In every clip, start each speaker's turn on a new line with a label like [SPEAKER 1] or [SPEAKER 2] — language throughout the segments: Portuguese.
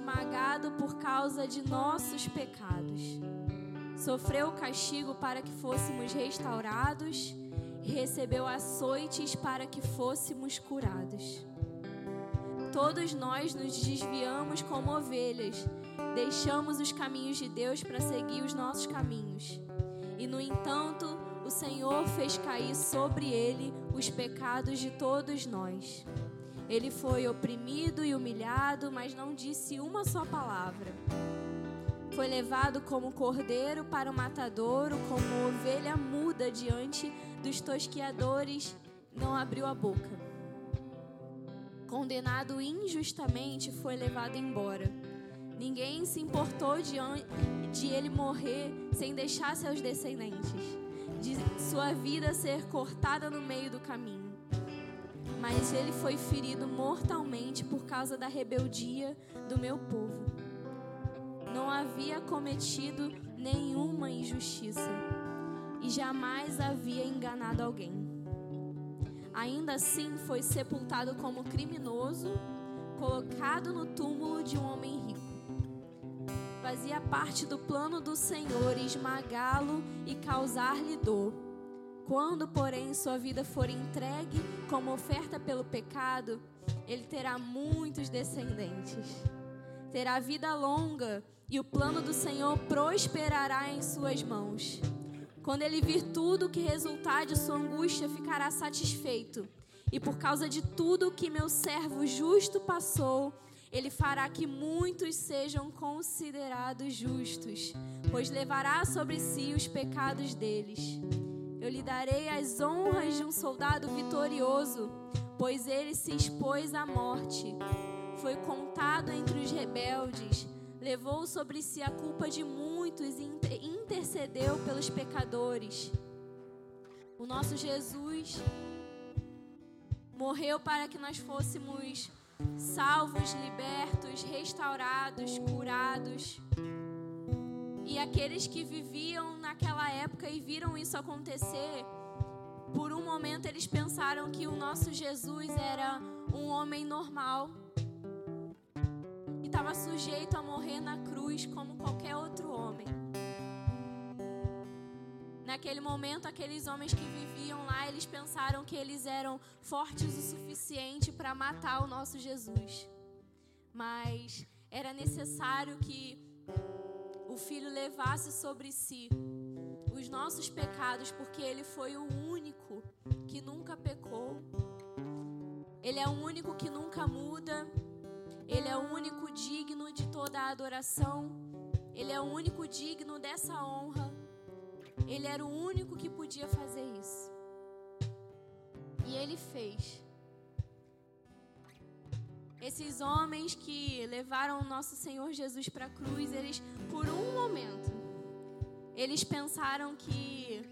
[SPEAKER 1] esmagado por causa de nossos pecados. Sofreu o castigo para que fôssemos restaurados recebeu açoites para que fôssemos curados. Todos nós nos desviamos como ovelhas, deixamos os caminhos de Deus para seguir os nossos caminhos. E, no entanto, o Senhor fez cair sobre ele os pecados de todos nós. Ele foi oprimido e humilhado, mas não disse uma só palavra. Foi levado como cordeiro para o matadouro, como ovelha muda diante dos tosquiadores, não abriu a boca. Condenado injustamente, foi levado embora. Ninguém se importou de, de ele morrer sem deixar seus descendentes, de sua vida ser cortada no meio do caminho. Mas ele foi ferido mortalmente por causa da rebeldia do meu povo não havia cometido nenhuma injustiça e jamais havia enganado alguém. Ainda assim, foi sepultado como criminoso, colocado no túmulo de um homem rico. Fazia parte do plano do Senhor esmagá-lo e causar-lhe dor. Quando, porém, sua vida for entregue como oferta pelo pecado, ele terá muitos descendentes. Terá vida longa e o plano do Senhor prosperará em suas mãos. Quando ele vir tudo que resultar de sua angústia, ficará satisfeito. E por causa de tudo que meu servo justo passou, ele fará que muitos sejam considerados justos, pois levará sobre si os pecados deles. Eu lhe darei as honras de um soldado vitorioso, pois ele se expôs à morte. Foi contado entre os rebeldes levou sobre si a culpa de muitos e intercedeu pelos pecadores. O nosso Jesus morreu para que nós fôssemos salvos, libertos, restaurados, curados. E aqueles que viviam naquela época e viram isso acontecer, por um momento eles pensaram que o nosso Jesus era um homem normal estava sujeito a morrer na cruz como qualquer outro homem. Naquele momento, aqueles homens que viviam lá, eles pensaram que eles eram fortes o suficiente para matar o nosso Jesus. Mas era necessário que o filho levasse sobre si os nossos pecados, porque ele foi o único que nunca pecou. Ele é o único que nunca muda. Ele é o único digno de toda a adoração. Ele é o único digno dessa honra. Ele era o único que podia fazer isso. E ele fez. Esses homens que levaram o nosso Senhor Jesus para a cruz, eles, por um momento, eles pensaram que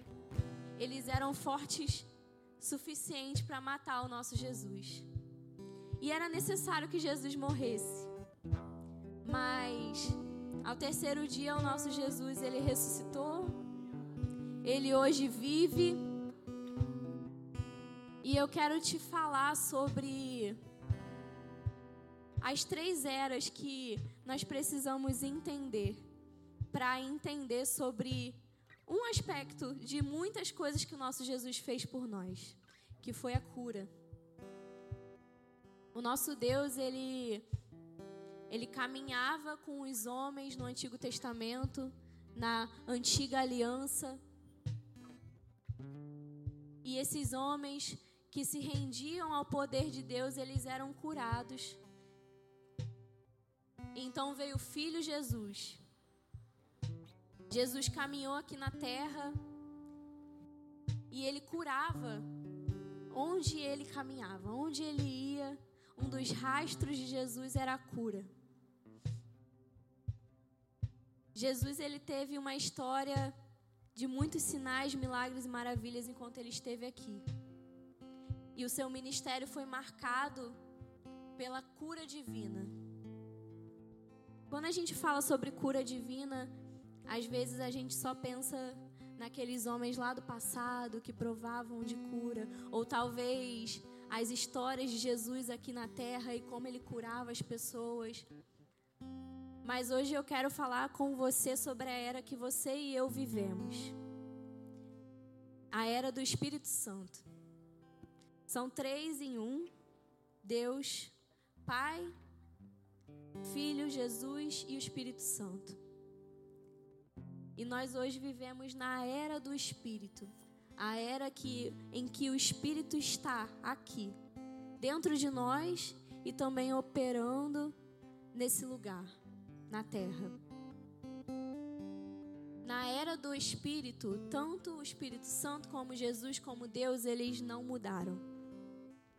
[SPEAKER 1] eles eram fortes suficiente para matar o nosso Jesus. E era necessário que Jesus morresse. Mas ao terceiro dia o nosso Jesus, ele ressuscitou. Ele hoje vive. E eu quero te falar sobre as três eras que nós precisamos entender para entender sobre um aspecto de muitas coisas que o nosso Jesus fez por nós, que foi a cura. O nosso Deus, ele ele caminhava com os homens no Antigo Testamento, na antiga aliança. E esses homens que se rendiam ao poder de Deus, eles eram curados. Então veio o filho Jesus. Jesus caminhou aqui na terra e ele curava onde ele caminhava, onde ele ia, um dos rastros de Jesus era a cura. Jesus ele teve uma história de muitos sinais, milagres e maravilhas enquanto ele esteve aqui. E o seu ministério foi marcado pela cura divina. Quando a gente fala sobre cura divina, às vezes a gente só pensa naqueles homens lá do passado que provavam de cura, ou talvez as histórias de Jesus aqui na terra e como ele curava as pessoas. Mas hoje eu quero falar com você sobre a era que você e eu vivemos. A era do Espírito Santo. São três em um: Deus, Pai, Filho, Jesus e o Espírito Santo. E nós hoje vivemos na era do Espírito, a era que, em que o Espírito está aqui, dentro de nós e também operando nesse lugar na terra. Na era do Espírito, tanto o Espírito Santo como Jesus, como Deus, eles não mudaram.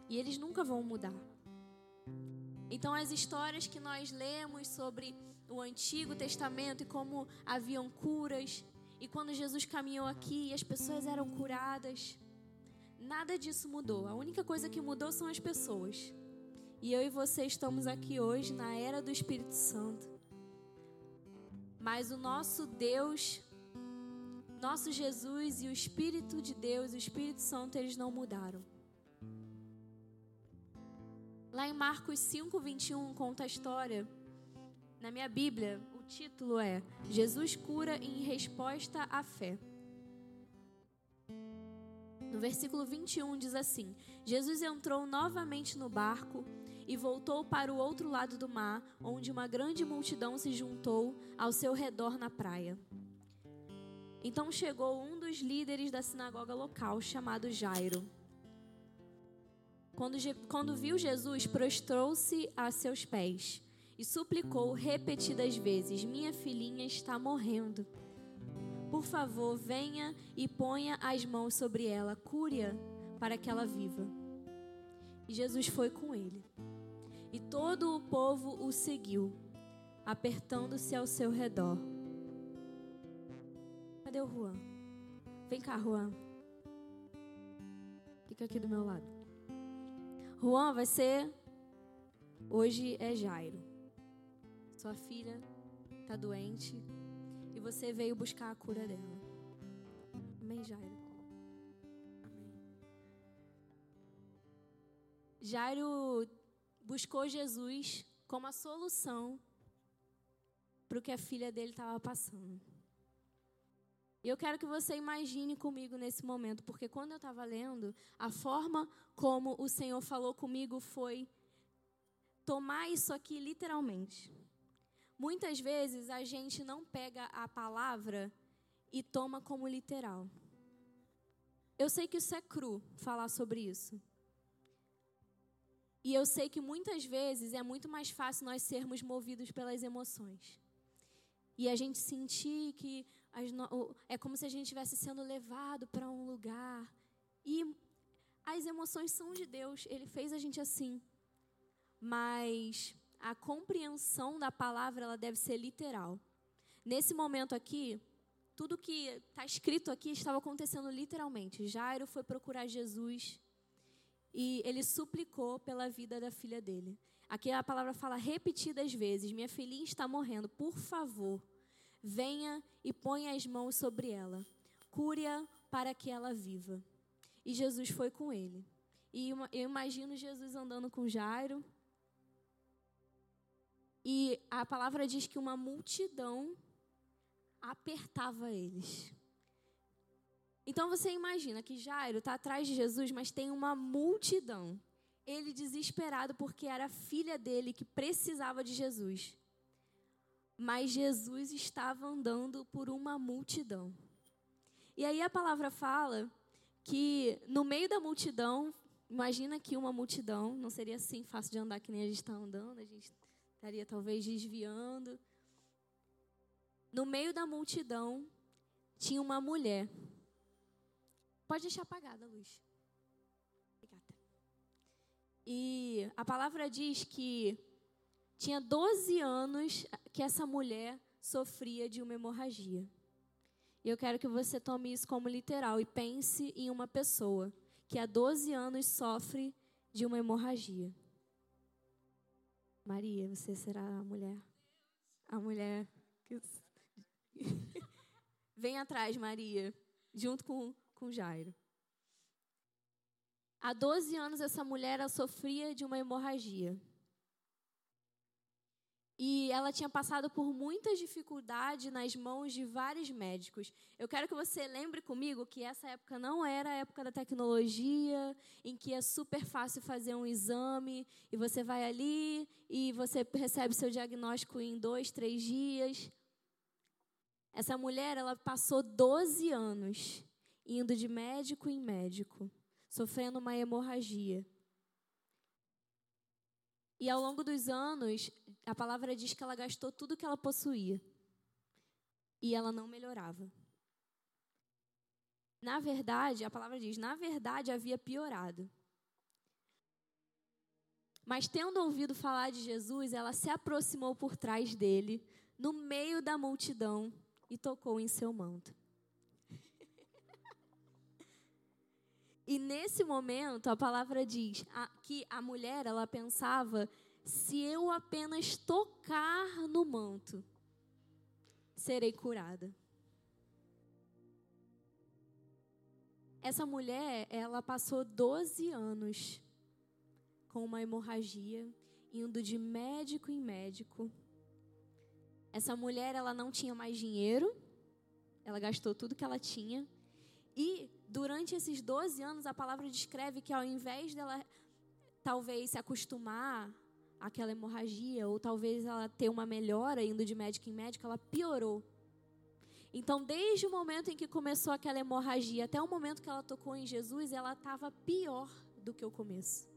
[SPEAKER 1] E eles nunca vão mudar. Então, as histórias que nós lemos sobre o Antigo Testamento e como haviam curas, e quando Jesus caminhou aqui as pessoas eram curadas, nada disso mudou. A única coisa que mudou são as pessoas. E eu e você estamos aqui hoje na era do Espírito Santo. Mas o nosso Deus, nosso Jesus e o Espírito de Deus, o Espírito Santo, eles não mudaram. Lá em Marcos 5, 21, conta a história. Na minha Bíblia, o título é Jesus cura em resposta à fé. No versículo 21 diz assim: Jesus entrou novamente no barco e voltou para o outro lado do mar, onde uma grande multidão se juntou ao seu redor na praia. Então chegou um dos líderes da sinagoga local, chamado Jairo. Quando, quando viu Jesus, prostrou-se a seus pés e suplicou repetidas vezes: Minha filhinha está morrendo. Por favor, venha e ponha as mãos sobre ela, cure-a para que ela viva. E Jesus foi com ele. E todo o povo o seguiu, apertando-se ao seu redor. Cadê o Juan? Vem cá, Juan. Fica aqui do meu lado. Juan vai ser. Hoje é Jairo. Sua filha está doente e você veio buscar a cura dela. Amém, Jairo? Amém. Jairo buscou Jesus como a solução para o que a filha dele estava passando. E eu quero que você imagine comigo nesse momento, porque quando eu estava lendo, a forma como o Senhor falou comigo foi tomar isso aqui literalmente. Muitas vezes a gente não pega a palavra e toma como literal. Eu sei que isso é cru falar sobre isso. E eu sei que muitas vezes é muito mais fácil nós sermos movidos pelas emoções. E a gente sentir que no... é como se a gente estivesse sendo levado para um lugar. E as emoções são de Deus, Ele fez a gente assim. Mas a compreensão da palavra ela deve ser literal. Nesse momento aqui, tudo que está escrito aqui estava acontecendo literalmente. Jairo foi procurar Jesus e ele suplicou pela vida da filha dele. Aqui a palavra fala repetidas vezes: Minha filhinha está morrendo, por favor, venha e ponha as mãos sobre ela, cure-a para que ela viva. E Jesus foi com ele. E eu imagino Jesus andando com Jairo. E a palavra diz que uma multidão apertava eles. Então você imagina que Jairo está atrás de Jesus, mas tem uma multidão. Ele desesperado porque era a filha dele que precisava de Jesus. Mas Jesus estava andando por uma multidão. E aí a palavra fala que no meio da multidão, imagina que uma multidão, não seria assim fácil de andar que nem a gente está andando, a gente estaria talvez desviando. No meio da multidão tinha uma mulher Pode deixar apagada a luz. Obrigada. E a palavra diz que tinha 12 anos que essa mulher sofria de uma hemorragia. E eu quero que você tome isso como literal e pense em uma pessoa que há 12 anos sofre de uma hemorragia. Maria, você será a mulher. A mulher que. Vem atrás, Maria, junto com com Jairo. Há 12 anos essa mulher sofria de uma hemorragia. E ela tinha passado por muita dificuldade nas mãos de vários médicos. Eu quero que você lembre comigo que essa época não era a época da tecnologia, em que é super fácil fazer um exame e você vai ali e você recebe seu diagnóstico em dois, três dias. Essa mulher, ela passou 12 anos indo de médico em médico, sofrendo uma hemorragia. E ao longo dos anos, a palavra diz que ela gastou tudo que ela possuía. E ela não melhorava. Na verdade, a palavra diz, na verdade havia piorado. Mas tendo ouvido falar de Jesus, ela se aproximou por trás dele, no meio da multidão, e tocou em seu manto. E nesse momento, a palavra diz que a mulher, ela pensava: se eu apenas tocar no manto, serei curada. Essa mulher, ela passou 12 anos com uma hemorragia, indo de médico em médico. Essa mulher, ela não tinha mais dinheiro, ela gastou tudo que ela tinha. E durante esses 12 anos, a palavra descreve que ao invés dela talvez se acostumar àquela hemorragia, ou talvez ela ter uma melhora indo de médico em médico, ela piorou. Então, desde o momento em que começou aquela hemorragia até o momento que ela tocou em Jesus, ela estava pior do que o começo.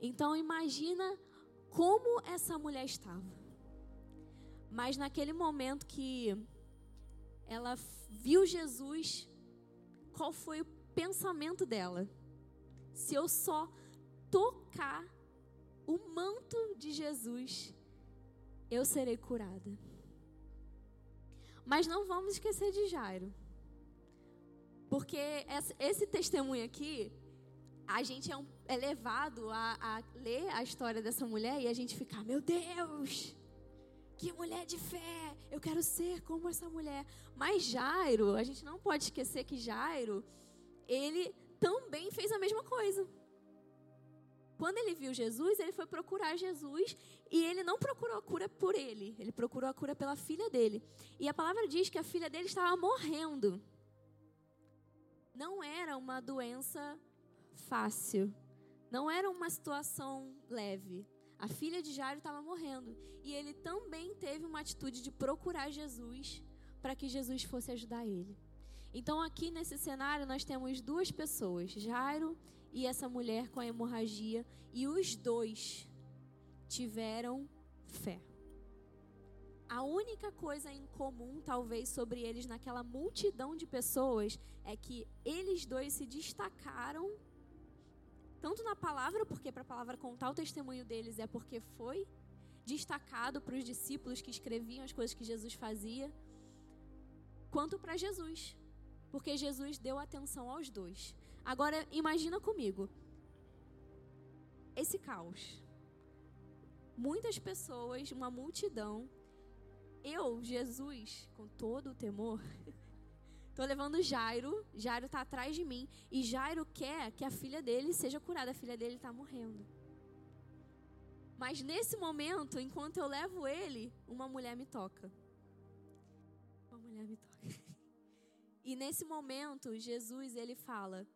[SPEAKER 1] Então, imagina como essa mulher estava. Mas naquele momento que ela viu Jesus, qual foi o pensamento dela. Se eu só tocar o manto de Jesus, eu serei curada. Mas não vamos esquecer de Jairo. Porque esse testemunho aqui, a gente é, um, é levado a, a, ler a história dessa mulher e a gente fica, meu Deus, que mulher de fé, eu quero ser como essa mulher. Mas Jairo, a gente não pode esquecer que Jairo, ele também fez a mesma coisa. Quando ele viu Jesus, ele foi procurar Jesus e ele não procurou a cura por ele, ele procurou a cura pela filha dele. E a palavra diz que a filha dele estava morrendo. Não era uma doença fácil, não era uma situação leve. A filha de Jairo estava morrendo. E ele também teve uma atitude de procurar Jesus para que Jesus fosse ajudar ele. Então, aqui nesse cenário, nós temos duas pessoas, Jairo e essa mulher com a hemorragia, e os dois tiveram fé. A única coisa em comum, talvez, sobre eles naquela multidão de pessoas é que eles dois se destacaram tanto na palavra, porque para a palavra contar o testemunho deles é porque foi destacado para os discípulos que escreviam as coisas que Jesus fazia, quanto para Jesus, porque Jesus deu atenção aos dois. Agora imagina comigo esse caos. Muitas pessoas, uma multidão, eu, Jesus, com todo o temor, Tô levando Jairo, Jairo tá atrás de mim e Jairo quer que a filha dele seja curada, a filha dele tá morrendo. Mas nesse momento, enquanto eu levo ele, uma mulher me toca. Uma mulher me toca. E nesse momento, Jesus ele fala: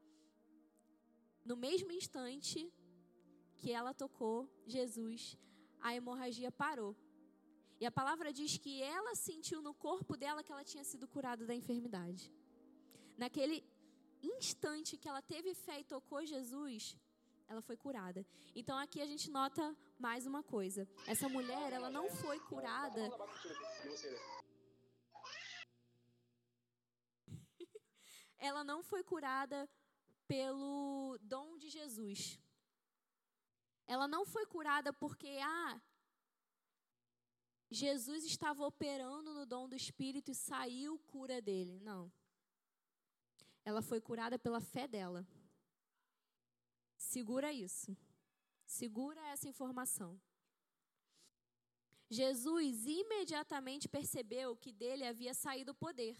[SPEAKER 1] No mesmo instante que ela tocou Jesus, a hemorragia parou. E a palavra diz que ela sentiu no corpo dela que ela tinha sido curada da enfermidade. Naquele instante que ela teve fé e tocou Jesus, ela foi curada. Então aqui a gente nota mais uma coisa. Essa mulher, ela não foi curada. ela não foi curada pelo dom de Jesus. Ela não foi curada porque ah, Jesus estava operando no dom do Espírito e saiu cura dele. Não. Ela foi curada pela fé dela. Segura isso. Segura essa informação. Jesus imediatamente percebeu que dele havia saído o poder.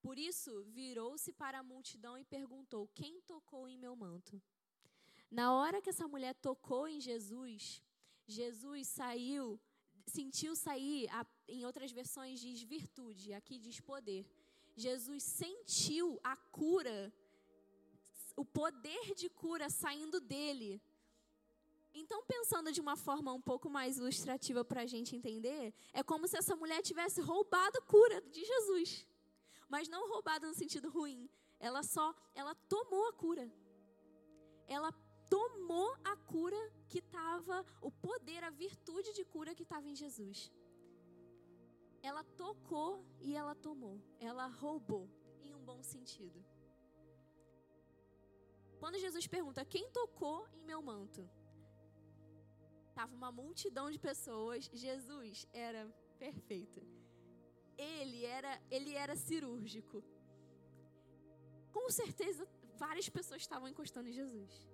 [SPEAKER 1] Por isso, virou-se para a multidão e perguntou: Quem tocou em meu manto? Na hora que essa mulher tocou em Jesus, Jesus saiu sentiu sair, em outras versões diz virtude, aqui diz poder. Jesus sentiu a cura, o poder de cura saindo dele. Então, pensando de uma forma um pouco mais ilustrativa para a gente entender, é como se essa mulher tivesse roubado cura de Jesus. Mas não roubado no sentido ruim. Ela só, ela tomou a cura. Ela tomou a cura que estava, o poder, a virtude de cura que estava em Jesus. Ela tocou e ela tomou. Ela roubou, em um bom sentido. Quando Jesus pergunta: Quem tocou em meu manto? Tava uma multidão de pessoas. Jesus era perfeito. Ele era, ele era cirúrgico. Com certeza, várias pessoas estavam encostando em Jesus.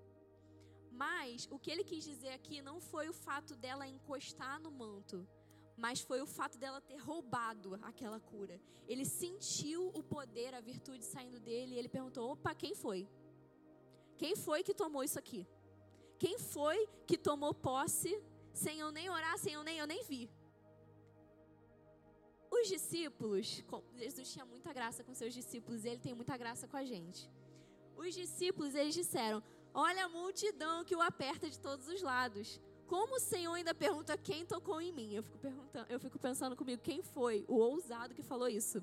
[SPEAKER 1] Mas o que ele quis dizer aqui não foi o fato dela encostar no manto, mas foi o fato dela ter roubado aquela cura. Ele sentiu o poder, a virtude saindo dele e ele perguntou: opa, quem foi? Quem foi que tomou isso aqui? Quem foi que tomou posse sem eu nem orar, sem eu nem eu nem vi? Os discípulos, Jesus tinha muita graça com seus discípulos e ele tem muita graça com a gente. Os discípulos, eles disseram: Olha a multidão que o aperta de todos os lados. Como o Senhor ainda pergunta quem tocou em mim? Eu fico, perguntando, eu fico pensando comigo, quem foi o ousado que falou isso?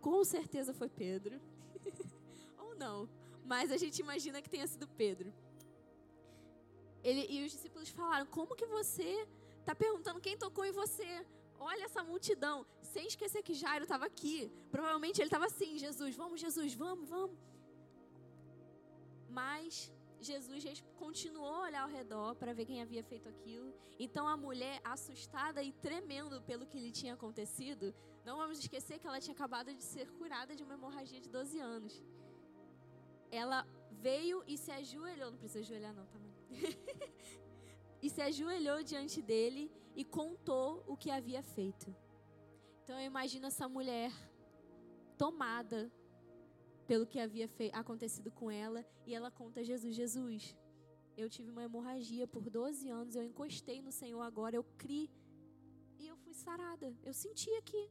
[SPEAKER 1] Com certeza foi Pedro. Ou não. Mas a gente imagina que tenha sido Pedro. Ele, e os discípulos falaram: Como que você está perguntando quem tocou em você? Olha essa multidão. Sem esquecer que Jairo estava aqui. Provavelmente ele estava assim: Jesus, vamos, Jesus, vamos, vamos. Mas Jesus continuou a olhar ao redor para ver quem havia feito aquilo. Então a mulher, assustada e tremendo pelo que lhe tinha acontecido, não vamos esquecer que ela tinha acabado de ser curada de uma hemorragia de 12 anos. Ela veio e se ajoelhou, não precisa ajoelhar não, tá? e se ajoelhou diante dele e contou o que havia feito. Então eu imagino essa mulher tomada pelo que havia acontecido com ela e ela conta a Jesus: Jesus, eu tive uma hemorragia por 12 anos, eu encostei no Senhor agora, eu criei e eu fui sarada. Eu senti aqui.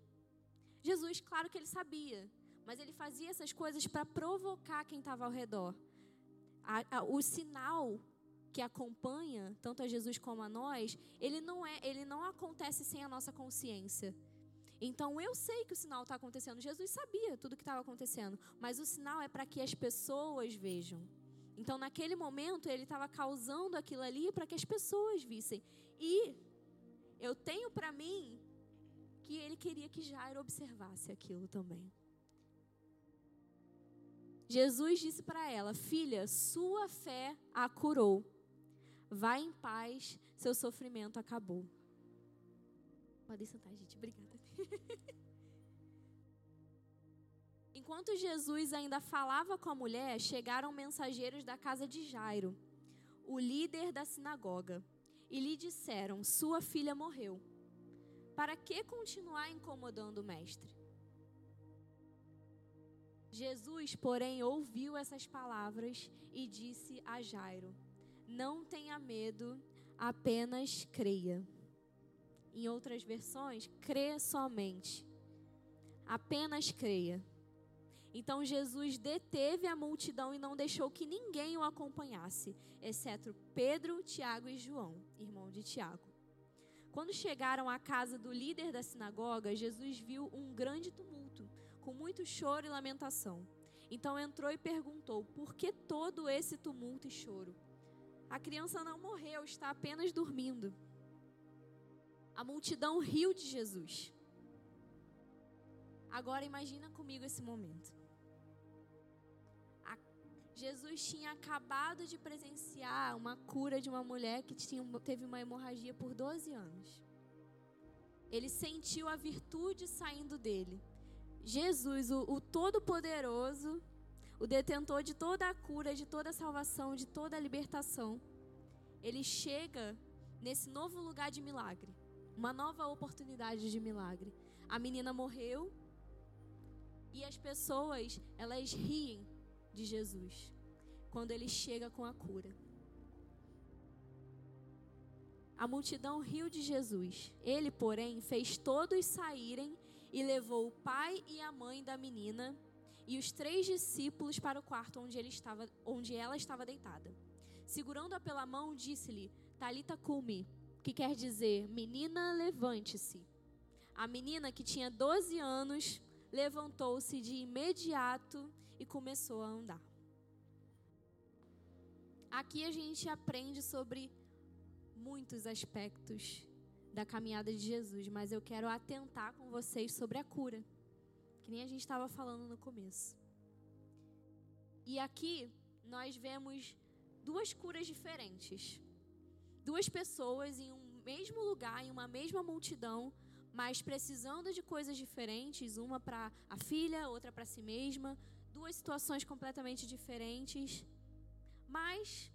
[SPEAKER 1] Jesus, claro que ele sabia, mas ele fazia essas coisas para provocar quem estava ao redor. A, a, o sinal que acompanha tanto a Jesus como a nós, ele não é, ele não acontece sem a nossa consciência. Então eu sei que o sinal está acontecendo. Jesus sabia tudo o que estava acontecendo, mas o sinal é para que as pessoas vejam. Então naquele momento ele estava causando aquilo ali para que as pessoas vissem. E eu tenho para mim que ele queria que Jairo observasse aquilo também. Jesus disse para ela: Filha, sua fé a curou. Vá em paz, seu sofrimento acabou. Podem sentar, gente. Obrigada. Enquanto Jesus ainda falava com a mulher, chegaram mensageiros da casa de Jairo, o líder da sinagoga, e lhe disseram: Sua filha morreu. Para que continuar incomodando o mestre? Jesus, porém, ouviu essas palavras e disse a Jairo: não tenha medo, apenas creia. Em outras versões, crê somente. Apenas creia. Então Jesus deteve a multidão e não deixou que ninguém o acompanhasse, exceto Pedro, Tiago e João, irmão de Tiago. Quando chegaram à casa do líder da sinagoga, Jesus viu um grande tumulto, com muito choro e lamentação. Então entrou e perguntou: Por que todo esse tumulto e choro? A criança não morreu, está apenas dormindo. A multidão riu de Jesus. Agora imagina comigo esse momento. A, Jesus tinha acabado de presenciar uma cura de uma mulher que tinha, teve uma hemorragia por 12 anos. Ele sentiu a virtude saindo dele. Jesus, o, o Todo-Poderoso, o detentor de toda a cura, de toda a salvação, de toda a libertação, ele chega nesse novo lugar de milagre, uma nova oportunidade de milagre. A menina morreu e as pessoas, elas riem de Jesus quando ele chega com a cura. A multidão riu de Jesus. Ele, porém, fez todos saírem e levou o pai e a mãe da menina e os três discípulos para o quarto onde, ele estava, onde ela estava deitada. Segurando-a pela mão, disse-lhe: Talita cumi, que quer dizer: Menina, levante-se. A menina, que tinha 12 anos, levantou-se de imediato e começou a andar. Aqui a gente aprende sobre muitos aspectos da caminhada de Jesus, mas eu quero atentar com vocês sobre a cura, que nem a gente estava falando no começo. E aqui nós vemos duas curas diferentes. Duas pessoas em um mesmo lugar, em uma mesma multidão, mas precisando de coisas diferentes, uma para a filha, outra para si mesma, duas situações completamente diferentes. Mas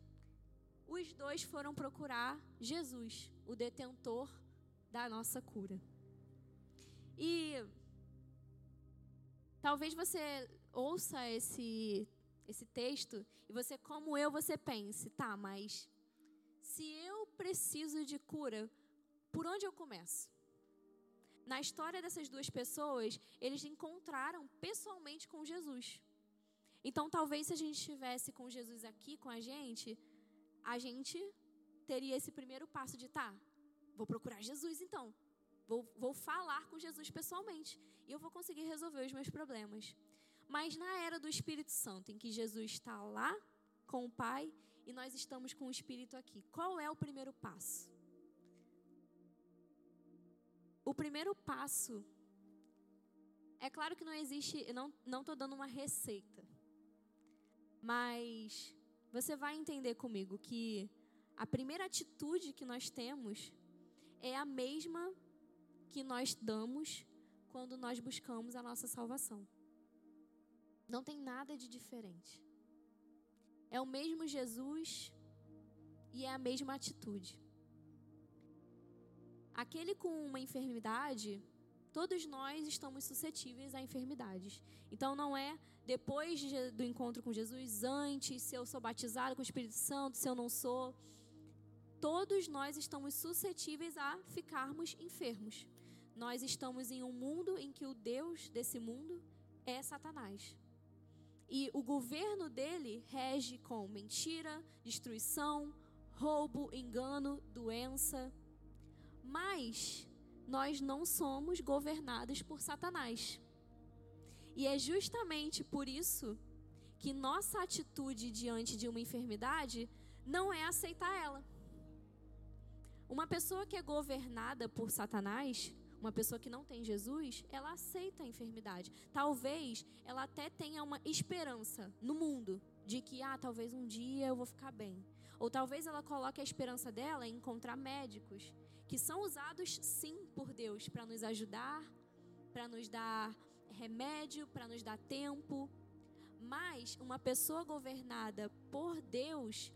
[SPEAKER 1] os dois foram procurar Jesus, o detentor da nossa cura. E talvez você ouça esse esse texto e você como eu você pense, tá, mas se eu preciso de cura, por onde eu começo? Na história dessas duas pessoas, eles encontraram pessoalmente com Jesus. Então, talvez se a gente estivesse com Jesus aqui com a gente, a gente teria esse primeiro passo de tá, vou procurar Jesus então. Vou, vou falar com Jesus pessoalmente e eu vou conseguir resolver os meus problemas. Mas na era do Espírito Santo, em que Jesus está lá com o Pai e nós estamos com o Espírito aqui, qual é o primeiro passo? O primeiro passo é claro que não existe, não não estou dando uma receita, mas você vai entender comigo que a primeira atitude que nós temos é a mesma que nós damos quando nós buscamos a nossa salvação. Não tem nada de diferente. É o mesmo Jesus e é a mesma atitude. Aquele com uma enfermidade, todos nós estamos suscetíveis a enfermidades. Então não é depois de, do encontro com Jesus, antes, se eu sou batizado com o Espírito Santo, se eu não sou. Todos nós estamos suscetíveis a ficarmos enfermos. Nós estamos em um mundo em que o Deus desse mundo é Satanás. E o governo dele rege com mentira, destruição, roubo, engano, doença, mas nós não somos governados por Satanás. E é justamente por isso que nossa atitude diante de uma enfermidade não é aceitar ela. Uma pessoa que é governada por Satanás, uma pessoa que não tem Jesus, ela aceita a enfermidade. Talvez ela até tenha uma esperança no mundo de que, ah, talvez um dia eu vou ficar bem. Ou talvez ela coloque a esperança dela em encontrar médicos que são usados sim por Deus para nos ajudar, para nos dar remédio, para nos dar tempo. Mas uma pessoa governada por Deus,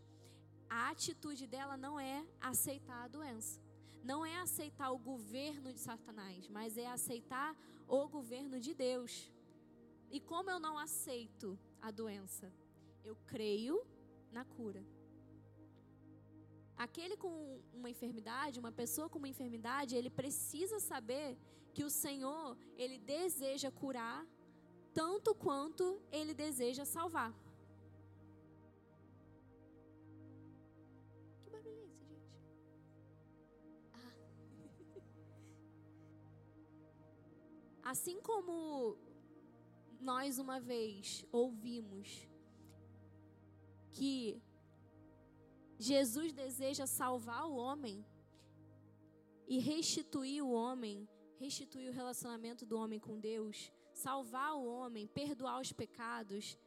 [SPEAKER 1] a atitude dela não é aceitar a doença. Não é aceitar o governo de Satanás, mas é aceitar o governo de Deus. E como eu não aceito a doença? Eu creio na cura. Aquele com uma enfermidade, uma pessoa com uma enfermidade, ele precisa saber que o Senhor, ele deseja curar tanto quanto ele deseja salvar. Assim como nós uma vez ouvimos que Jesus deseja salvar o homem e restituir o homem, restituir o relacionamento do homem com Deus, salvar o homem, perdoar os pecados.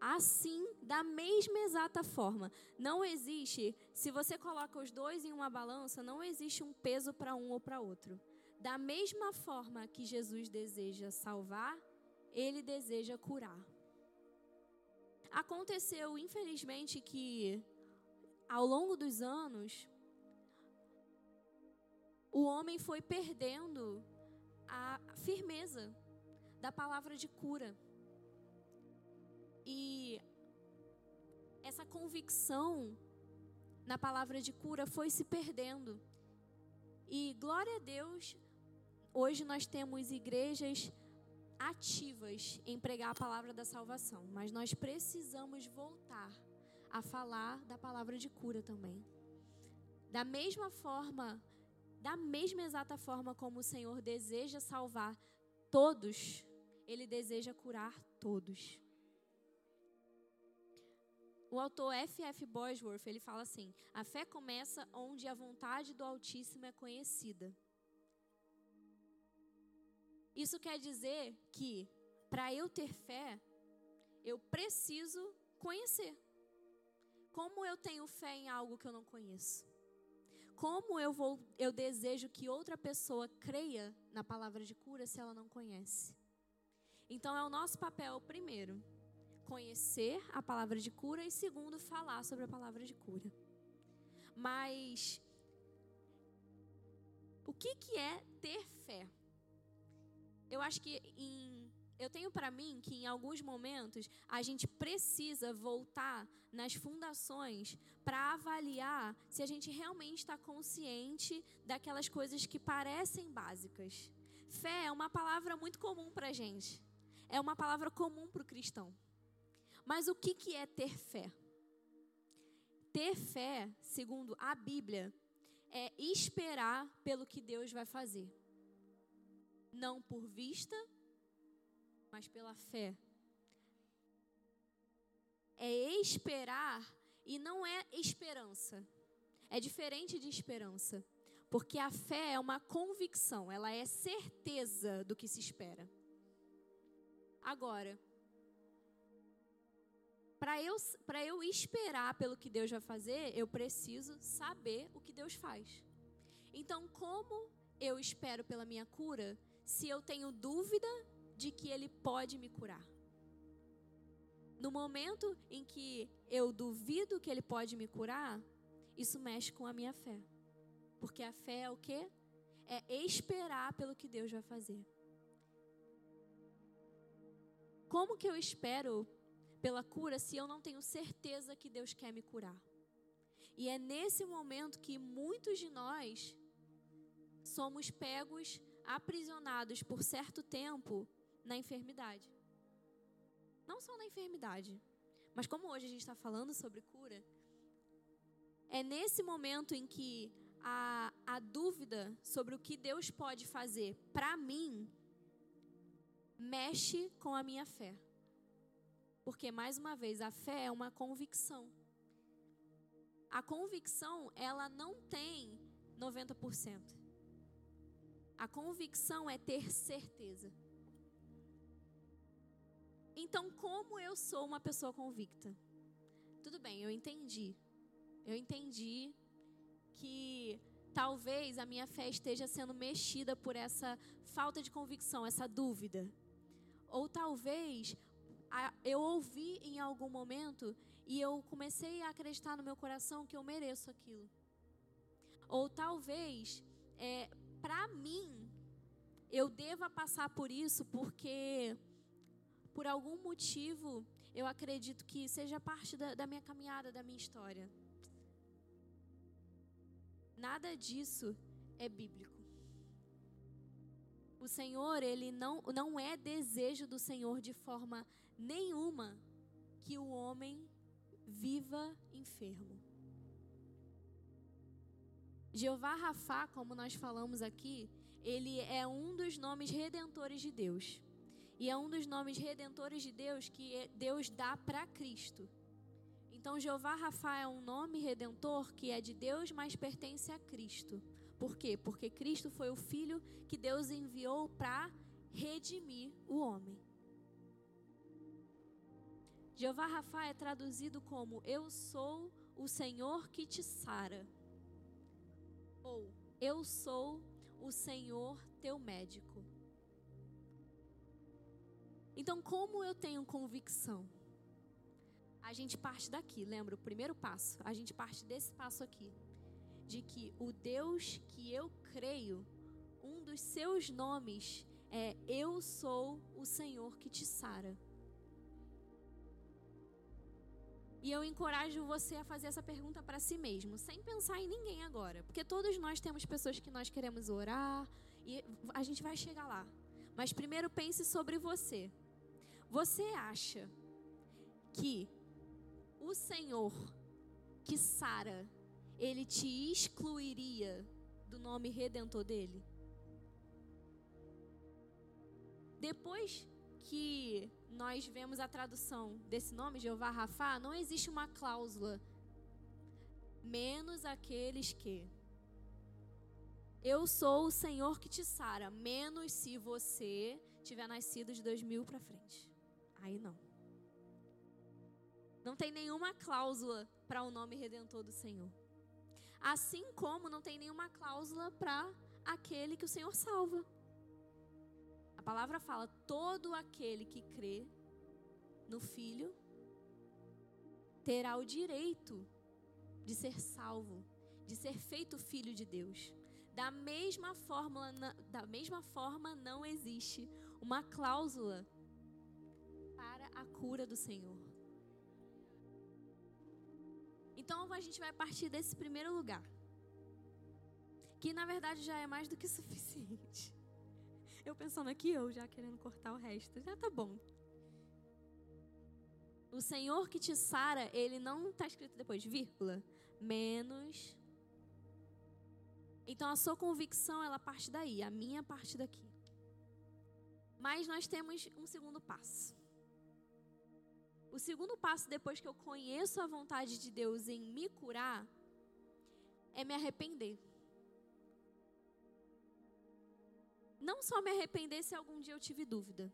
[SPEAKER 1] Assim, da mesma exata forma, não existe, se você coloca os dois em uma balança, não existe um peso para um ou para outro. Da mesma forma que Jesus deseja salvar, ele deseja curar. Aconteceu, infelizmente, que ao longo dos anos, o homem foi perdendo a firmeza da palavra de cura. E essa convicção na palavra de cura foi se perdendo. E glória a Deus, hoje nós temos igrejas ativas em pregar a palavra da salvação, mas nós precisamos voltar a falar da palavra de cura também. Da mesma forma, da mesma exata forma como o Senhor deseja salvar todos, ele deseja curar todos. O autor F. F. Bosworth, ele fala assim: "A fé começa onde a vontade do Altíssimo é conhecida." Isso quer dizer que para eu ter fé, eu preciso conhecer. Como eu tenho fé em algo que eu não conheço? Como eu vou eu desejo que outra pessoa creia na palavra de cura se ela não conhece? Então é o nosso papel primeiro conhecer a palavra de cura e segundo falar sobre a palavra de cura. Mas o que que é ter fé? Eu acho que em eu tenho para mim que em alguns momentos a gente precisa voltar nas fundações para avaliar se a gente realmente está consciente daquelas coisas que parecem básicas. Fé é uma palavra muito comum para gente. É uma palavra comum para o cristão. Mas o que, que é ter fé? Ter fé, segundo a Bíblia, é esperar pelo que Deus vai fazer. Não por vista, mas pela fé. É esperar e não é esperança. É diferente de esperança. Porque a fé é uma convicção, ela é certeza do que se espera. Agora, para eu, eu esperar pelo que Deus vai fazer, eu preciso saber o que Deus faz. Então, como eu espero pela minha cura se eu tenho dúvida de que Ele pode me curar. No momento em que eu duvido que Ele pode me curar, isso mexe com a minha fé. Porque a fé é o quê? É esperar pelo que Deus vai fazer. Como que eu espero pela cura se eu não tenho certeza que Deus quer me curar? E é nesse momento que muitos de nós somos pegos, aprisionados por certo tempo na enfermidade. Não só na enfermidade, mas como hoje a gente está falando sobre cura, é nesse momento em que a, a dúvida sobre o que Deus pode fazer para mim mexe com a minha fé. Porque, mais uma vez, a fé é uma convicção. A convicção, ela não tem 90%. A convicção é ter certeza. Então, como eu sou uma pessoa convicta? Tudo bem, eu entendi. Eu entendi que talvez a minha fé esteja sendo mexida por essa falta de convicção, essa dúvida. Ou talvez eu ouvi em algum momento e eu comecei a acreditar no meu coração que eu mereço aquilo. Ou talvez, é, para mim, eu deva passar por isso porque por algum motivo, eu acredito que seja parte da, da minha caminhada, da minha história. Nada disso é bíblico. O Senhor, ele não, não é desejo do Senhor de forma nenhuma que o homem viva enfermo. Jeová Rafá, como nós falamos aqui, ele é um dos nomes redentores de Deus. E é um dos nomes redentores de Deus que é, Deus dá para Cristo. Então, Jeová Rafa é um nome redentor que é de Deus, mas pertence a Cristo. Por quê? Porque Cristo foi o Filho que Deus enviou para redimir o homem. Jeová Rafa é traduzido como Eu sou o Senhor que te sara. Ou Eu sou o Senhor teu médico. Então, como eu tenho convicção? A gente parte daqui, lembra? O primeiro passo, a gente parte desse passo aqui. De que o Deus que eu creio, um dos seus nomes é Eu sou o Senhor que te sara. E eu encorajo você a fazer essa pergunta para si mesmo, sem pensar em ninguém agora. Porque todos nós temos pessoas que nós queremos orar e a gente vai chegar lá. Mas primeiro pense sobre você. Você acha que o Senhor que Sara, ele te excluiria do nome redentor dele? Depois que nós vemos a tradução desse nome, Jeová Rafa, não existe uma cláusula. Menos aqueles que. Eu sou o Senhor que te sara, menos se você tiver nascido de 2000 para frente. Aí não. Não tem nenhuma cláusula para o nome redentor do Senhor. Assim como não tem nenhuma cláusula para aquele que o Senhor salva. A palavra fala: todo aquele que crê no Filho terá o direito de ser salvo, de ser feito filho de Deus. Da mesma forma, da mesma forma não existe uma cláusula para a cura do Senhor. Então a gente vai partir desse primeiro lugar, que na verdade já é mais do que suficiente. Eu pensando aqui, eu já querendo cortar o resto. Já tá bom. O Senhor que te sara, ele não está escrito depois, vírgula. Menos. Então a sua convicção, ela parte daí. A minha parte daqui. Mas nós temos um segundo passo. O segundo passo, depois que eu conheço a vontade de Deus em me curar, é me arrepender. Não só me arrepender se algum dia eu tive dúvida,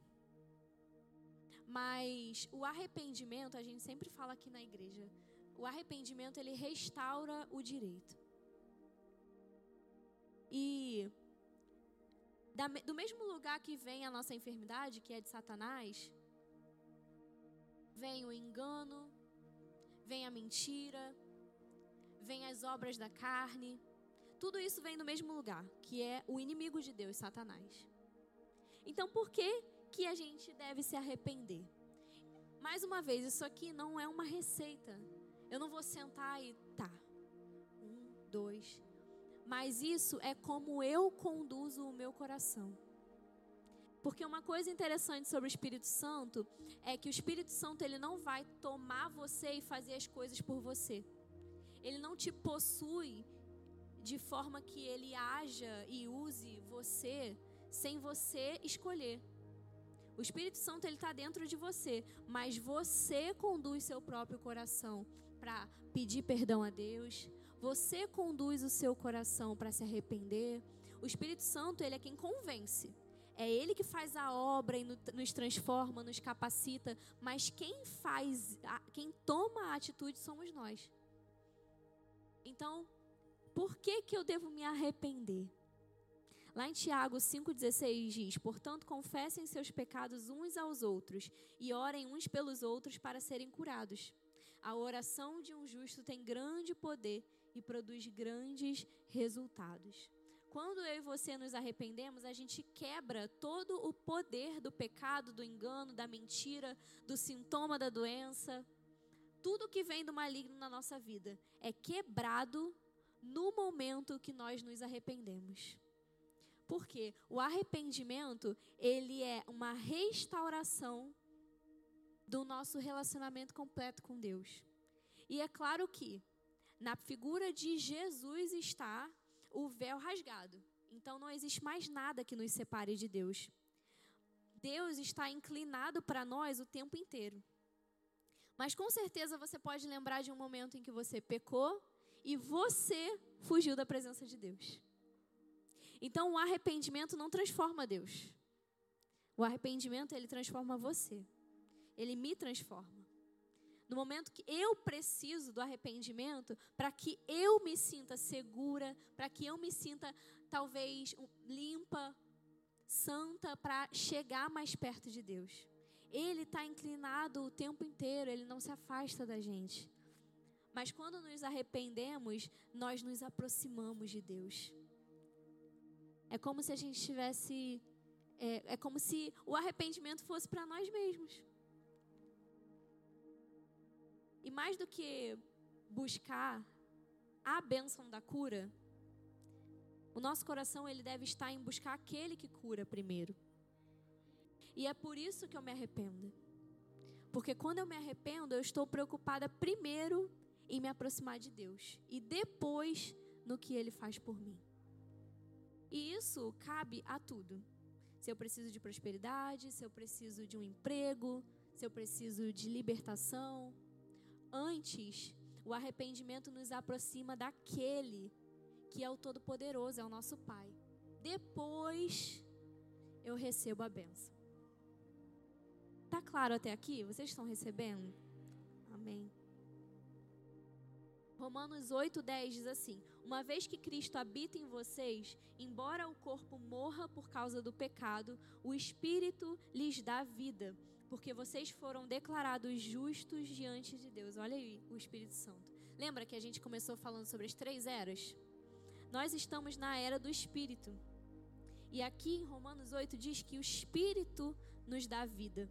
[SPEAKER 1] mas o arrependimento, a gente sempre fala aqui na igreja, o arrependimento ele restaura o direito. E do mesmo lugar que vem a nossa enfermidade, que é de Satanás, vem o engano, vem a mentira, vem as obras da carne, tudo isso vem do mesmo lugar, que é o inimigo de Deus, Satanás. Então, por que que a gente deve se arrepender? Mais uma vez, isso aqui não é uma receita. Eu não vou sentar e tá. Um, dois. Mas isso é como eu conduzo o meu coração. Porque uma coisa interessante sobre o Espírito Santo é que o Espírito Santo ele não vai tomar você e fazer as coisas por você. Ele não te possui de forma que ele haja e use você sem você escolher. O Espírito Santo ele está dentro de você, mas você conduz seu próprio coração para pedir perdão a Deus. Você conduz o seu coração para se arrepender. O Espírito Santo ele é quem convence. É Ele que faz a obra e nos transforma, nos capacita, mas quem faz, quem toma a atitude somos nós. Então, por que, que eu devo me arrepender? Lá em Tiago 5,16 diz: Portanto, confessem seus pecados uns aos outros e orem uns pelos outros para serem curados. A oração de um justo tem grande poder e produz grandes resultados. Quando eu e você nos arrependemos, a gente quebra todo o poder do pecado, do engano, da mentira, do sintoma da doença. Tudo que vem do maligno na nossa vida é quebrado no momento que nós nos arrependemos. Porque o arrependimento, ele é uma restauração do nosso relacionamento completo com Deus. E é claro que na figura de Jesus está o véu rasgado. Então não existe mais nada que nos separe de Deus. Deus está inclinado para nós o tempo inteiro. Mas com certeza você pode lembrar de um momento em que você pecou e você fugiu da presença de Deus. Então o arrependimento não transforma Deus. O arrependimento ele transforma você. Ele me transforma. No momento que eu preciso do arrependimento, para que eu me sinta segura, para que eu me sinta talvez limpa, santa, para chegar mais perto de Deus. Ele está inclinado o tempo inteiro, ele não se afasta da gente. Mas quando nos arrependemos, nós nos aproximamos de Deus. É como se a gente tivesse. É, é como se o arrependimento fosse para nós mesmos. E mais do que buscar a bênção da cura, o nosso coração ele deve estar em buscar aquele que cura primeiro. E é por isso que eu me arrependo. Porque quando eu me arrependo, eu estou preocupada primeiro em me aproximar de Deus e depois no que ele faz por mim. E isso cabe a tudo. Se eu preciso de prosperidade, se eu preciso de um emprego, se eu preciso de libertação. Antes, o arrependimento nos aproxima daquele que é o Todo-Poderoso, é o nosso Pai. Depois, eu recebo a benção. Tá claro até aqui? Vocês estão recebendo? Amém. Romanos 8:10 diz assim: Uma vez que Cristo habita em vocês, embora o corpo morra por causa do pecado, o espírito lhes dá vida, porque vocês foram declarados justos diante de Deus. Olha aí o Espírito Santo. Lembra que a gente começou falando sobre as três eras? Nós estamos na era do espírito. E aqui em Romanos 8 diz que o espírito nos dá vida.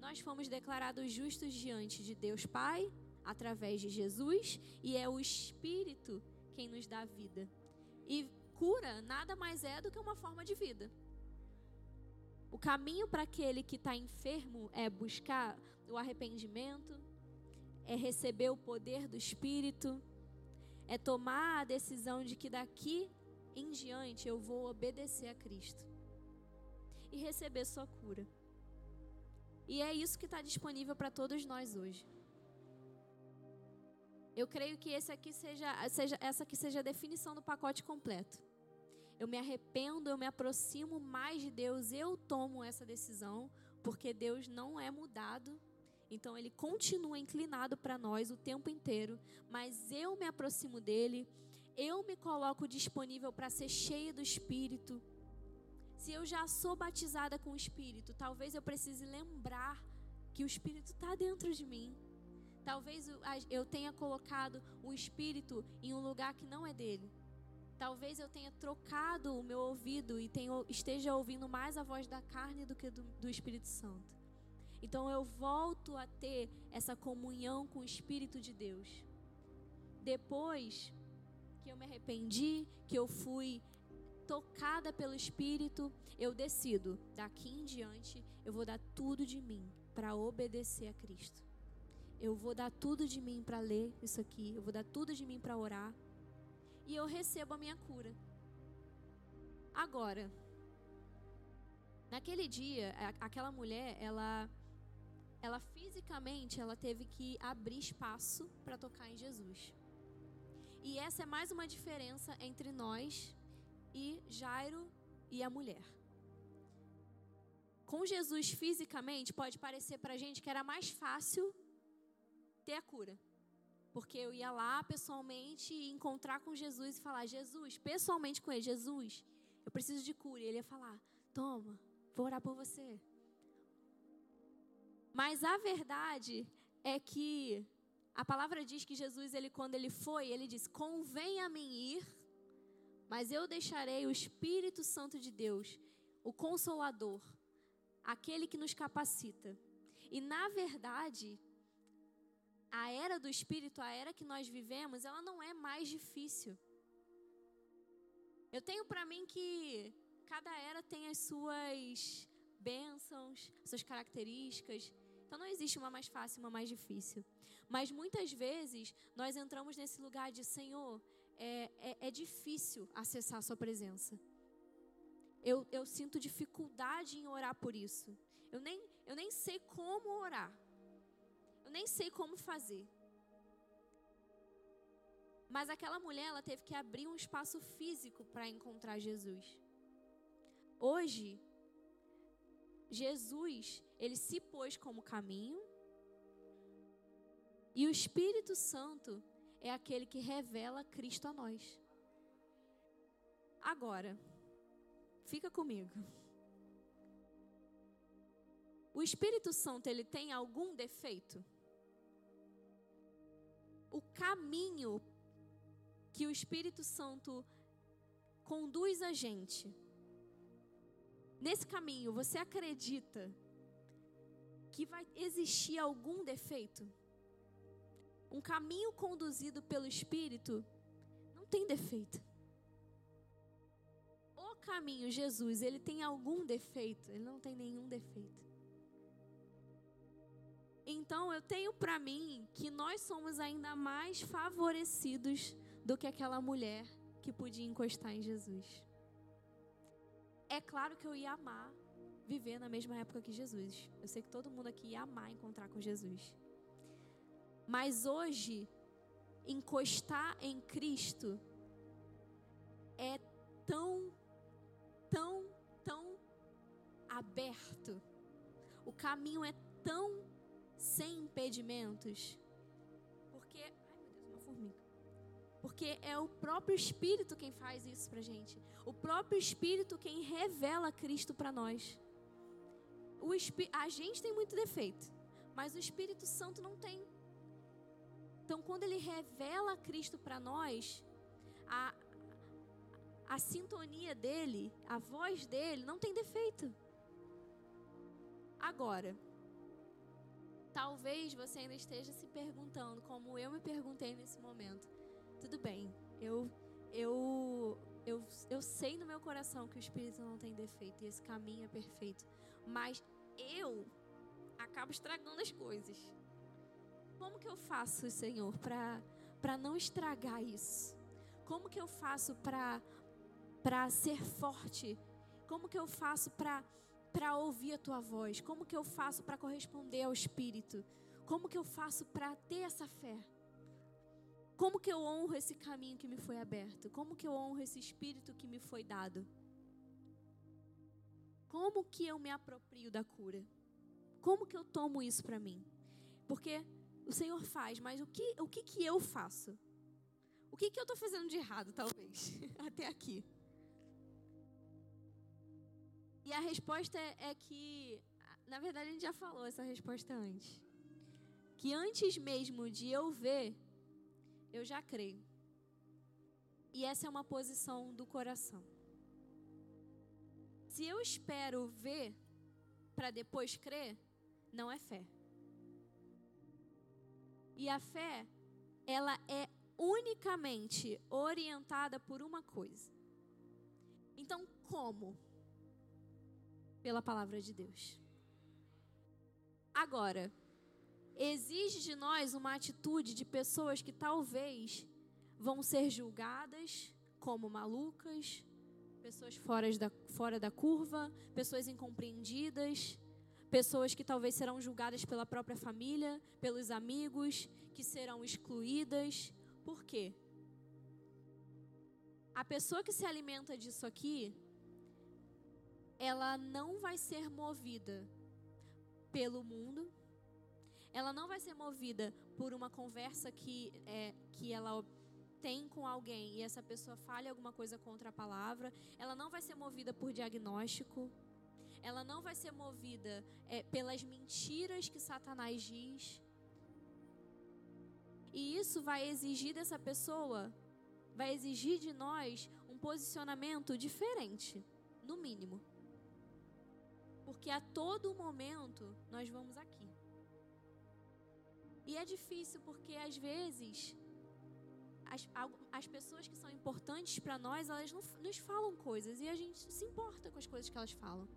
[SPEAKER 1] Nós fomos declarados justos diante de Deus Pai, através de Jesus e é o Espírito quem nos dá vida. E cura nada mais é do que uma forma de vida. O caminho para aquele que está enfermo é buscar o arrependimento, é receber o poder do Espírito, é tomar a decisão de que daqui em diante eu vou obedecer a Cristo e receber sua cura. E é isso que está disponível para todos nós hoje. Eu creio que esse aqui seja, seja, essa aqui seja a definição do pacote completo. Eu me arrependo, eu me aproximo mais de Deus, eu tomo essa decisão, porque Deus não é mudado. Então ele continua inclinado para nós o tempo inteiro, mas eu me aproximo dele, eu me coloco disponível para ser cheia do Espírito. Se eu já sou batizada com o Espírito, talvez eu precise lembrar que o Espírito está dentro de mim. Talvez eu tenha colocado o espírito em um lugar que não é dele. Talvez eu tenha trocado o meu ouvido e esteja ouvindo mais a voz da carne do que do, do Espírito Santo. Então eu volto a ter essa comunhão com o Espírito de Deus. Depois que eu me arrependi, que eu fui tocada pelo Espírito, eu decido, daqui em diante, eu vou dar tudo de mim para obedecer a Cristo. Eu vou dar tudo de mim para ler isso aqui. Eu vou dar tudo de mim para orar. E eu recebo a minha cura. Agora, naquele dia, aquela mulher, ela ela fisicamente ela teve que abrir espaço para tocar em Jesus. E essa é mais uma diferença entre nós e Jairo e a mulher. Com Jesus fisicamente, pode parecer para a gente que era mais fácil ter a cura. Porque eu ia lá pessoalmente encontrar com Jesus e falar: Jesus, pessoalmente com ele, Jesus, eu preciso de cura. E ele ia falar: Toma, vou orar por você. Mas a verdade é que a palavra diz que Jesus, ele quando ele foi, ele disse: "Convém a mim ir, mas eu deixarei o Espírito Santo de Deus, o consolador, aquele que nos capacita". E na verdade, a era do espírito, a era que nós vivemos, ela não é mais difícil. Eu tenho para mim que cada era tem as suas bênçãos, suas características. Então não existe uma mais fácil, uma mais difícil. Mas muitas vezes nós entramos nesse lugar de Senhor, é, é, é difícil acessar a Sua presença. Eu, eu sinto dificuldade em orar por isso. Eu nem, eu nem sei como orar. Eu nem sei como fazer. Mas aquela mulher, ela teve que abrir um espaço físico para encontrar Jesus. Hoje, Jesus, ele se pôs como caminho. E o Espírito Santo é aquele que revela Cristo a nós. Agora, fica comigo. O Espírito Santo, ele tem algum defeito? O caminho que o Espírito Santo conduz a gente. Nesse caminho, você acredita que vai existir algum defeito? um caminho conduzido pelo Espírito não tem defeito. O caminho, Jesus, ele tem algum defeito? Ele não tem nenhum defeito. Então eu tenho para mim que nós somos ainda mais favorecidos do que aquela mulher que podia encostar em Jesus. É claro que eu ia amar viver na mesma época que Jesus. Eu sei que todo mundo aqui ia amar encontrar com Jesus. Mas hoje, encostar em Cristo é tão, tão, tão aberto. O caminho é tão sem impedimentos. Porque, ai meu Deus, uma formiga. Porque é o próprio Espírito quem faz isso pra gente. O próprio Espírito quem revela Cristo para nós. O a gente tem muito defeito, mas o Espírito Santo não tem. Então, quando ele revela Cristo para nós, a, a sintonia dele, a voz dele, não tem defeito. Agora, talvez você ainda esteja se perguntando, como eu me perguntei nesse momento. Tudo bem, eu, eu, eu, eu sei no meu coração que o Espírito não tem defeito e esse caminho é perfeito, mas eu acabo estragando as coisas. Como que eu faço, Senhor, para não estragar isso? Como que eu faço para ser forte? Como que eu faço para ouvir a tua voz? Como que eu faço para corresponder ao Espírito? Como que eu faço para ter essa fé? Como que eu honro esse caminho que me foi aberto? Como que eu honro esse Espírito que me foi dado? Como que eu me aproprio da cura? Como que eu tomo isso para mim? Porque o Senhor faz, mas o que, o que, que eu faço? O que, que eu estou fazendo de errado, talvez, até aqui? E a resposta é, é que, na verdade, a gente já falou essa resposta antes. Que antes mesmo de eu ver, eu já creio. E essa é uma posição do coração. Se eu espero ver para depois crer, não é fé. E a fé, ela é unicamente orientada por uma coisa. Então, como? Pela palavra de Deus. Agora, exige de nós uma atitude de pessoas que talvez vão ser julgadas como malucas, pessoas fora da, fora da curva, pessoas incompreendidas, pessoas que talvez serão julgadas pela própria família, pelos amigos, que serão excluídas. Por quê? A pessoa que se alimenta disso aqui, ela não vai ser movida pelo mundo, ela não vai ser movida por uma conversa que, é, que ela tem com alguém e essa pessoa fale alguma coisa contra a palavra, ela não vai ser movida por diagnóstico, ela não vai ser movida é, pelas mentiras que Satanás diz. E isso vai exigir dessa pessoa, vai exigir de nós um posicionamento diferente, no mínimo. Porque a todo momento nós vamos aqui. E é difícil porque às vezes as, as pessoas que são importantes para nós, elas não, nos falam coisas e a gente se importa com as coisas que elas falam.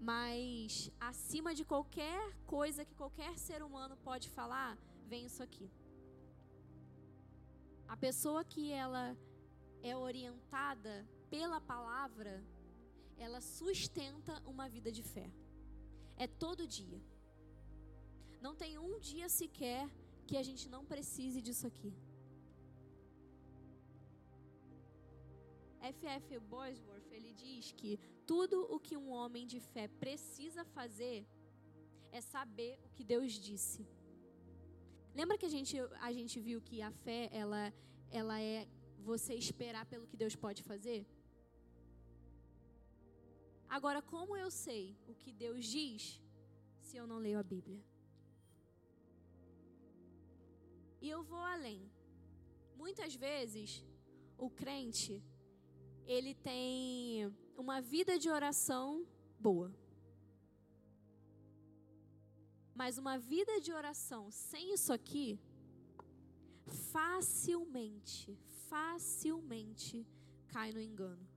[SPEAKER 1] Mas acima de qualquer coisa que qualquer ser humano pode falar, vem isso aqui. A pessoa que ela é orientada pela palavra, ela sustenta uma vida de fé. É todo dia. Não tem um dia sequer que a gente não precise disso aqui. F.F. Bosworth, ele diz que tudo o que um homem de fé precisa fazer é saber o que Deus disse. Lembra que a gente, a gente viu que a fé, ela, ela é você esperar pelo que Deus pode fazer? Agora, como eu sei o que Deus diz se eu não leio a Bíblia? E eu vou além. Muitas vezes, o crente ele tem uma vida de oração boa. Mas uma vida de oração sem isso aqui, facilmente, facilmente cai no engano.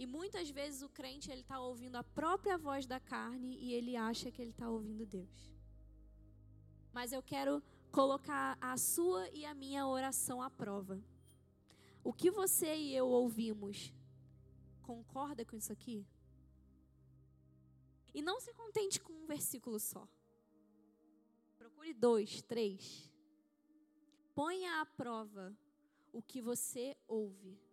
[SPEAKER 1] E muitas vezes o crente ele está ouvindo a própria voz da carne e ele acha que ele está ouvindo Deus. Mas eu quero colocar a sua e a minha oração à prova. O que você e eu ouvimos concorda com isso aqui? E não se contente com um versículo só. Procure dois, três. Ponha à prova o que você ouve.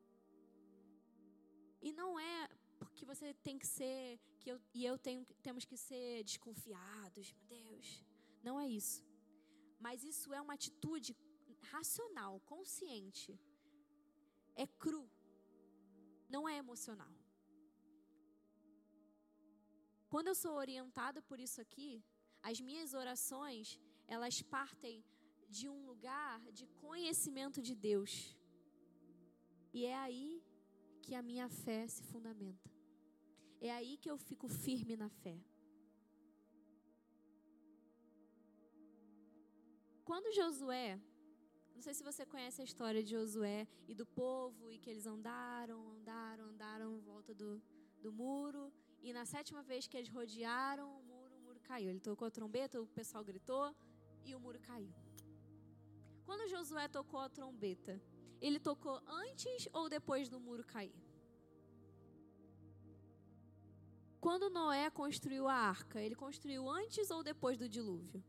[SPEAKER 1] E não é porque você tem que ser, que eu e eu tenho, temos que ser desconfiados, meu Deus. Não é isso. Mas isso é uma atitude racional, consciente. É cru. Não é emocional. Quando eu sou orientada por isso aqui, as minhas orações, elas partem de um lugar de conhecimento de Deus. E é aí que a minha fé se fundamenta. É aí que eu fico firme na fé. Quando Josué, não sei se você conhece a história de Josué e do povo e que eles andaram, andaram, andaram em volta do, do muro e na sétima vez que eles rodearam o muro, o muro caiu. Ele tocou a trombeta, o pessoal gritou e o muro caiu. Quando Josué tocou a trombeta, ele tocou antes ou depois do muro cair? Quando Noé construiu a arca, ele construiu antes ou depois do dilúvio?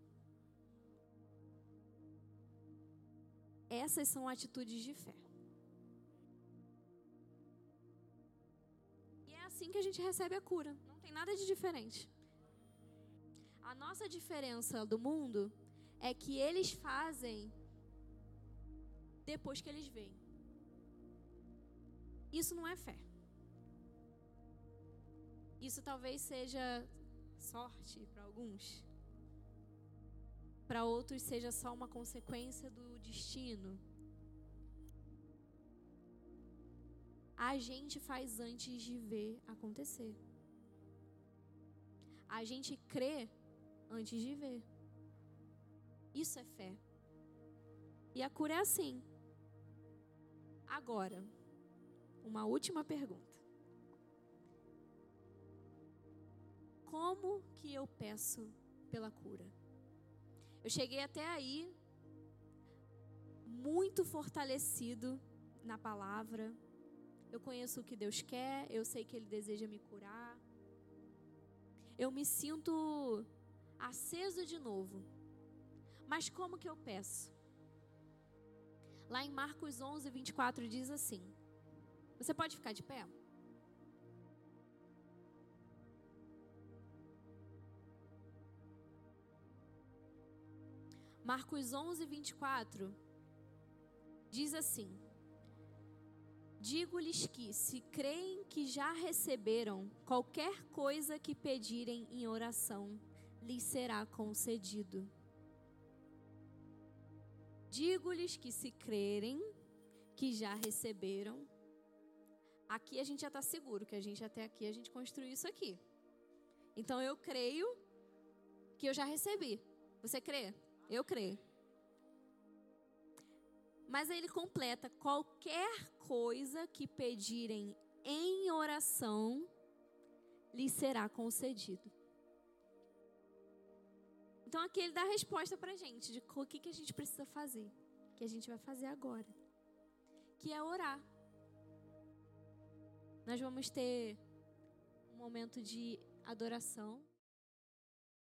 [SPEAKER 1] Essas são atitudes de fé. E é assim que a gente recebe a cura. Não tem nada de diferente. A nossa diferença do mundo é que eles fazem depois que eles veem. Isso não é fé. Isso talvez seja sorte para alguns para outros seja só uma consequência do destino. A gente faz antes de ver acontecer. A gente crê antes de ver. Isso é fé. E a cura é assim. Agora, uma última pergunta. Como que eu peço pela cura? Eu cheguei até aí muito fortalecido na palavra. Eu conheço o que Deus quer, eu sei que Ele deseja me curar. Eu me sinto aceso de novo. Mas como que eu peço? Lá em Marcos 11, 24 diz assim: Você pode ficar de pé? Marcos 11, 24 diz assim: Digo-lhes que, se creem que já receberam qualquer coisa que pedirem em oração, lhes será concedido. Digo-lhes que, se crerem que já receberam, aqui a gente já está seguro que a gente até aqui a gente construiu isso aqui. Então eu creio que eu já recebi. Você crê? Eu creio. Mas aí ele completa: qualquer coisa que pedirem em oração, lhe será concedido. Então aqui ele dá a resposta para a gente de o que, que a gente precisa fazer, que a gente vai fazer agora, que é orar. Nós vamos ter um momento de adoração.